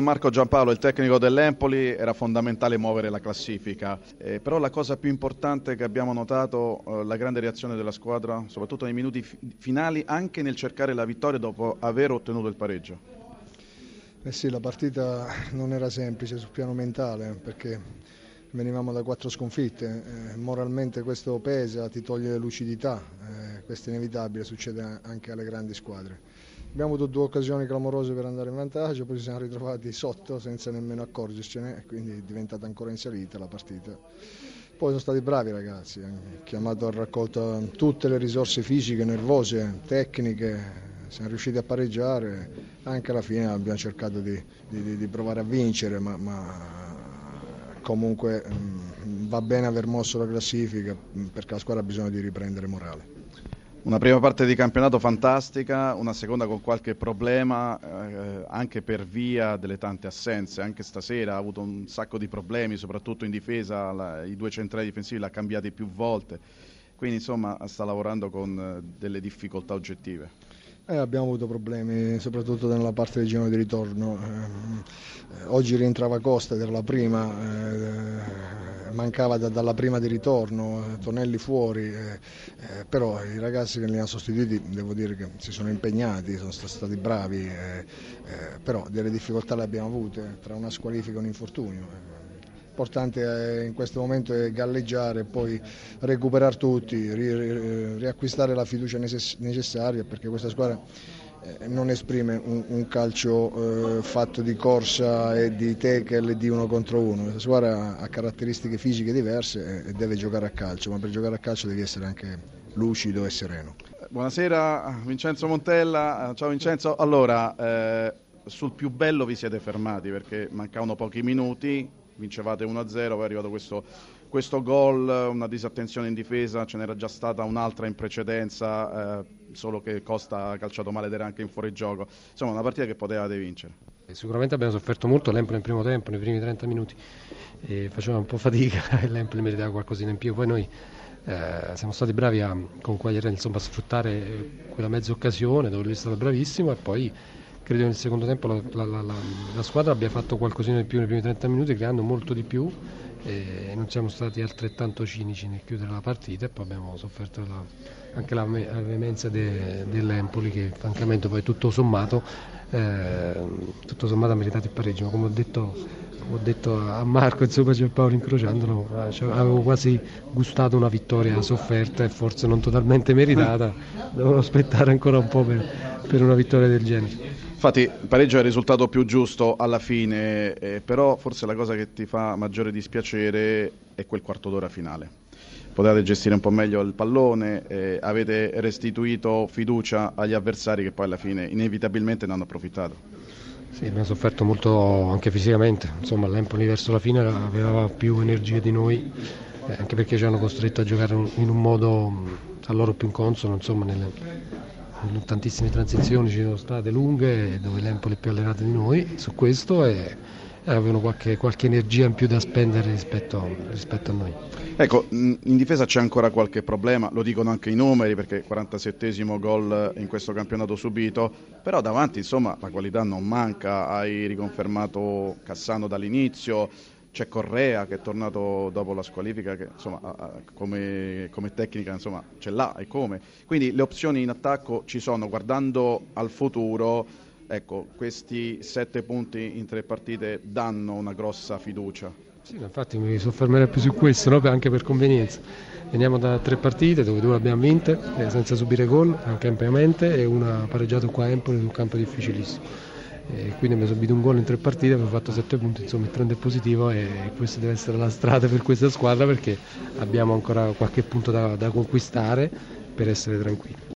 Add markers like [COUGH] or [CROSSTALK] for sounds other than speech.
Marco Giampaolo, il tecnico dell'Empoli, era fondamentale muovere la classifica, eh, però la cosa più importante che abbiamo notato eh, la grande reazione della squadra, soprattutto nei minuti fi- finali, anche nel cercare la vittoria dopo aver ottenuto il pareggio. Eh sì, la partita non era semplice sul piano mentale perché venivamo da quattro sconfitte, eh, moralmente questo pesa, ti toglie lucidità, eh, questo è inevitabile, succede anche alle grandi squadre. Abbiamo avuto due occasioni clamorose per andare in vantaggio, poi ci siamo ritrovati sotto senza nemmeno accorgercene, quindi è diventata ancora insalita la partita. Poi sono stati bravi ragazzi, hanno chiamato a raccolta tutte le risorse fisiche, nervose, tecniche, siamo riusciti a pareggiare, anche alla fine abbiamo cercato di, di, di provare a vincere, ma, ma comunque mm, va bene aver mosso la classifica perché la squadra ha bisogno di riprendere morale. Una prima parte di campionato fantastica, una seconda con qualche problema eh, anche per via delle tante assenze. Anche stasera ha avuto un sacco di problemi, soprattutto in difesa, la, i due centrali difensivi l'ha cambiati più volte. Quindi insomma sta lavorando con eh, delle difficoltà oggettive. Eh, abbiamo avuto problemi soprattutto nella parte del girone di ritorno. Eh, oggi rientrava Costa ed era la prima, eh, mancava da, dalla prima di ritorno, Tonelli fuori, eh, eh, però i ragazzi che li hanno sostituiti devo dire che si sono impegnati, sono stati bravi, eh, però delle difficoltà le abbiamo avute tra una squalifica e un infortunio. L'importante in questo momento è galleggiare poi recuperare tutti, riacquistare la fiducia necessaria perché questa squadra eh, non esprime un, un calcio eh, fatto di corsa e di tackle di uno contro uno. Questa squadra ha caratteristiche fisiche diverse e deve giocare a calcio, ma per giocare a calcio devi essere anche lucido e sereno. Buonasera Vincenzo Montella, ciao Vincenzo. Allora, eh, sul più bello vi siete fermati perché mancavano pochi minuti, vincevate 1-0, poi è arrivato questo, questo gol, una disattenzione in difesa, ce n'era già stata un'altra in precedenza, eh, solo che Costa ha calciato male ed era anche in fuorigioco. Insomma, una partita che potevate vincere. Sicuramente abbiamo sofferto molto l'Empoli nel primo tempo, nei primi 30 minuti, faceva un po' fatica [LAUGHS] e l'Empoli meritava qualcosina in più. Poi noi eh, siamo stati bravi a, con Quagliarella insomma, a sfruttare quella mezza occasione dove lui è stato bravissimo e poi credo nel secondo tempo la, la, la, la, squadra abbia fatto qualcosina di più nei primi 30 minuti creando molto di più e non siamo stati altrettanto cinici nel chiudere la partita e poi abbiamo sofferto anche la, veemenza de, dell'Empoli che francamente poi tutto sommato, eh, tutto sommato ha meritato il pareggio ma come ho detto, ho detto a Marco insomma c'è Paolo incrociandolo eh, avevo quasi gustato una vittoria sofferta e forse non totalmente meritata [LAUGHS] devo aspettare ancora un po' per, per una vittoria del genere Infatti il pareggio è il risultato più giusto alla fine, eh, però forse la cosa che ti fa maggiore dispiacere è quel quarto d'ora finale. Potevate gestire un po' meglio il pallone, eh, avete restituito fiducia agli avversari che poi alla fine inevitabilmente ne hanno approfittato. Sì, abbiamo sofferto molto anche fisicamente, insomma l'Empoli verso la fine aveva più energie di noi, eh, anche perché ci hanno costretto a giocare in un modo a loro più inconsono, insomma nelle, in tantissime transizioni ci sono state lunghe dove l'Empoli è più allenato di noi su questo e avevano qualche, qualche, energia in più da spendere rispetto, rispetto, a noi. Ecco, in difesa c'è ancora qualche problema, lo dicono anche i numeri perché 47 gol in questo campionato subito, però davanti insomma la qualità non manca, hai riconfermato Cassano dall'inizio, c'è Correa che è tornato dopo la squalifica che insomma, come, come, tecnica insomma, ce l'ha e come. Quindi le opzioni in attacco ci sono, guardando al futuro, ecco, questi sette punti in tre partite danno una grossa fiducia. Sì, infatti mi soffermerei più su questo, no? anche per convenienza. Veniamo da tre partite dove due abbiamo vinte, eh, senza subire gol, anche ampiamente, e una pareggiata qua a Empoli in un campo difficilissimo e quindi abbiamo subito un gol in tre partite, abbiamo fatto sette punti, insomma il trend è positivo e questa deve essere la strada per questa squadra perché abbiamo ancora qualche punto da, da conquistare per essere tranquilli.